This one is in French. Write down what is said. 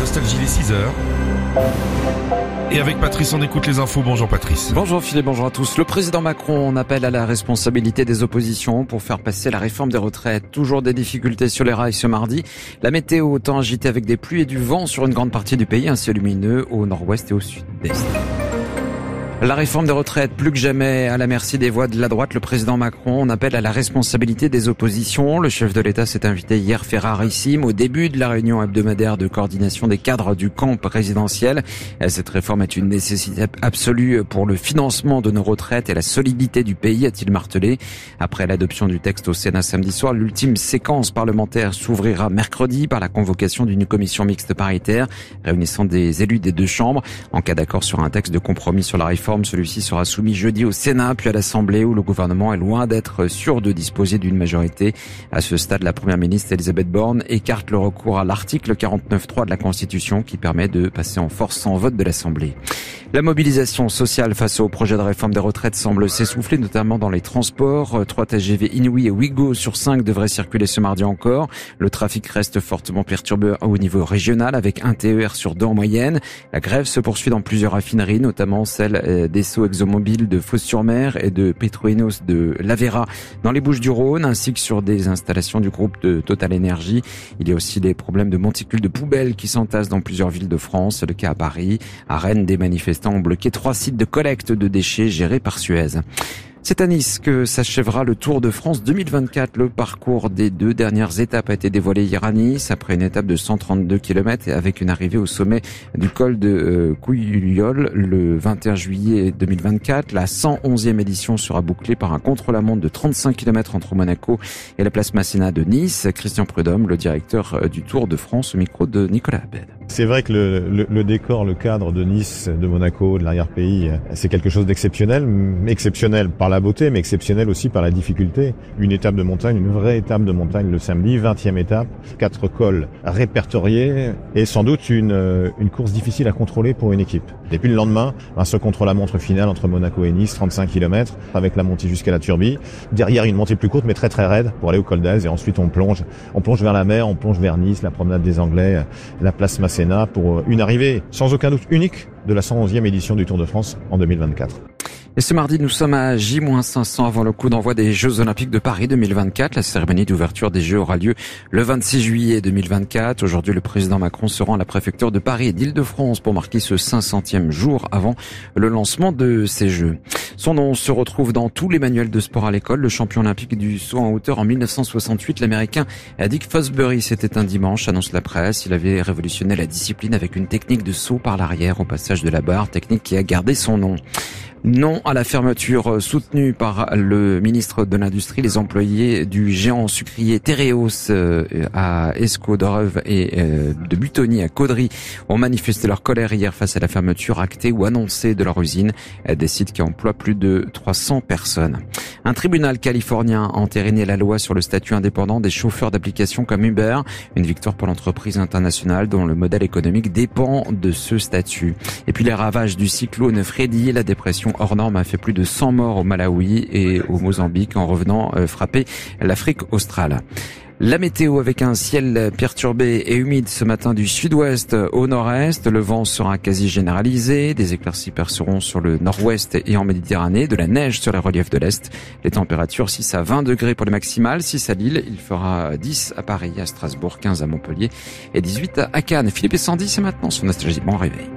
Nostalgie les 6 heures. Et avec Patrice, on écoute les infos. Bonjour Patrice. Bonjour Philippe, bonjour à tous. Le président Macron appelle à la responsabilité des oppositions pour faire passer la réforme des retraites. Toujours des difficultés sur les rails ce mardi. La météo autant agitée avec des pluies et du vent sur une grande partie du pays, un ciel lumineux au nord-ouest et au sud-est. La réforme des retraites, plus que jamais à la merci des voix de la droite, le président Macron on appelle à la responsabilité des oppositions. Le chef de l'État s'est invité hier ferrarissime au début de la réunion hebdomadaire de coordination des cadres du camp présidentiel. Cette réforme est une nécessité absolue pour le financement de nos retraites et la solidité du pays, a-t-il martelé. Après l'adoption du texte au Sénat samedi soir, l'ultime séquence parlementaire s'ouvrira mercredi par la convocation d'une commission mixte paritaire réunissant des élus des deux chambres. En cas d'accord sur un texte de compromis sur la réforme, celui-ci sera soumis jeudi au Sénat puis à l'Assemblée où le gouvernement est loin d'être sûr de disposer d'une majorité. À ce stade, la première ministre Elisabeth Borne écarte le recours à l'article 49.3 de la Constitution qui permet de passer en force sans vote de l'Assemblée. La mobilisation sociale face au projet de réforme des retraites semble s'essouffler, notamment dans les transports. Trois TGV Inouï et Ouigo sur cinq devraient circuler ce mardi encore. Le trafic reste fortement perturbé au niveau régional, avec un TER sur deux en moyenne. La grève se poursuit dans plusieurs raffineries, notamment celle euh, d'Esso ExxonMobil de Fos-sur-Mer et de Petroenos de Lavera dans les Bouches-du-Rhône, ainsi que sur des installations du groupe de Total Energy. Il y a aussi des problèmes de monticules de poubelles qui s'entassent dans plusieurs villes de France. Le cas à Paris. À Rennes, des manifestants ont bloqué trois sites de collecte de déchets gérés par Suez. C'est à Nice que s'achèvera le Tour de France 2024. Le parcours des deux dernières étapes a été dévoilé hier à Nice après une étape de 132 km avec une arrivée au sommet du col de euh, Couillol le 21 juillet 2024. La 111e édition sera bouclée par un contre-la-montre de 35 km entre Monaco et la place Masséna de Nice. Christian Prudhomme, le directeur euh, du Tour de France, au micro de Nicolas Abed. C'est vrai que le, le, décor, le cadre de Nice, de Monaco, de l'arrière-pays, c'est quelque chose d'exceptionnel, exceptionnel par la beauté, mais exceptionnel aussi par la difficulté. Une étape de montagne, une vraie étape de montagne le samedi, 20e étape, quatre cols répertoriés et sans doute une, une course difficile à contrôler pour une équipe. Et puis le lendemain, un seul contre-la-montre finale entre Monaco et Nice, 35 km, avec la montée jusqu'à la Turbie. Derrière, une montée plus courte, mais très très raide pour aller au col d'Aise. Et ensuite, on plonge, on plonge vers la mer, on plonge vers Nice, la promenade des Anglais, la place Massé pour une arrivée sans aucun doute unique de la 111e édition du Tour de France en 2024. Et ce mardi, nous sommes à J-500 avant le coup d'envoi des Jeux Olympiques de Paris 2024. La cérémonie d'ouverture des Jeux aura lieu le 26 juillet 2024. Aujourd'hui, le président Macron se rend à la préfecture de Paris et d'Île-de-France pour marquer ce 500e jour avant le lancement de ces Jeux. Son nom se retrouve dans tous les manuels de sport à l'école. Le champion olympique du saut en hauteur en 1968, l'américain Dick Fosbury, c'était un dimanche, annonce la presse. Il avait révolutionné la discipline avec une technique de saut par l'arrière au passage de la barre, technique qui a gardé son nom. Non à la fermeture soutenue par le ministre de l'Industrie. Les employés du géant sucrier Tereos euh, à Escaudreuve et euh, de Butonny à Caudry ont manifesté leur colère hier face à la fermeture actée ou annoncée de leur usine, des sites qui emploient plus de 300 personnes. Un tribunal californien a entériné la loi sur le statut indépendant des chauffeurs d'application comme Uber, une victoire pour l'entreprise internationale dont le modèle économique dépend de ce statut. Et puis les ravages du cyclone Freddy, la dépression hors norme a fait plus de 100 morts au Malawi et au Mozambique en revenant euh, frapper l'Afrique australe. La météo avec un ciel perturbé et humide ce matin du sud-ouest au nord-est. Le vent sera quasi généralisé. Des éclaircies perceront sur le nord-ouest et en Méditerranée. De la neige sur les reliefs de l'est. Les températures 6 à 20 degrés pour les maximales. 6 à Lille. Il fera 10 à Paris, à Strasbourg, 15 à Montpellier et 18 à Cannes. Philippe et Sandy, c'est maintenant son Nostalgie. Bon réveil.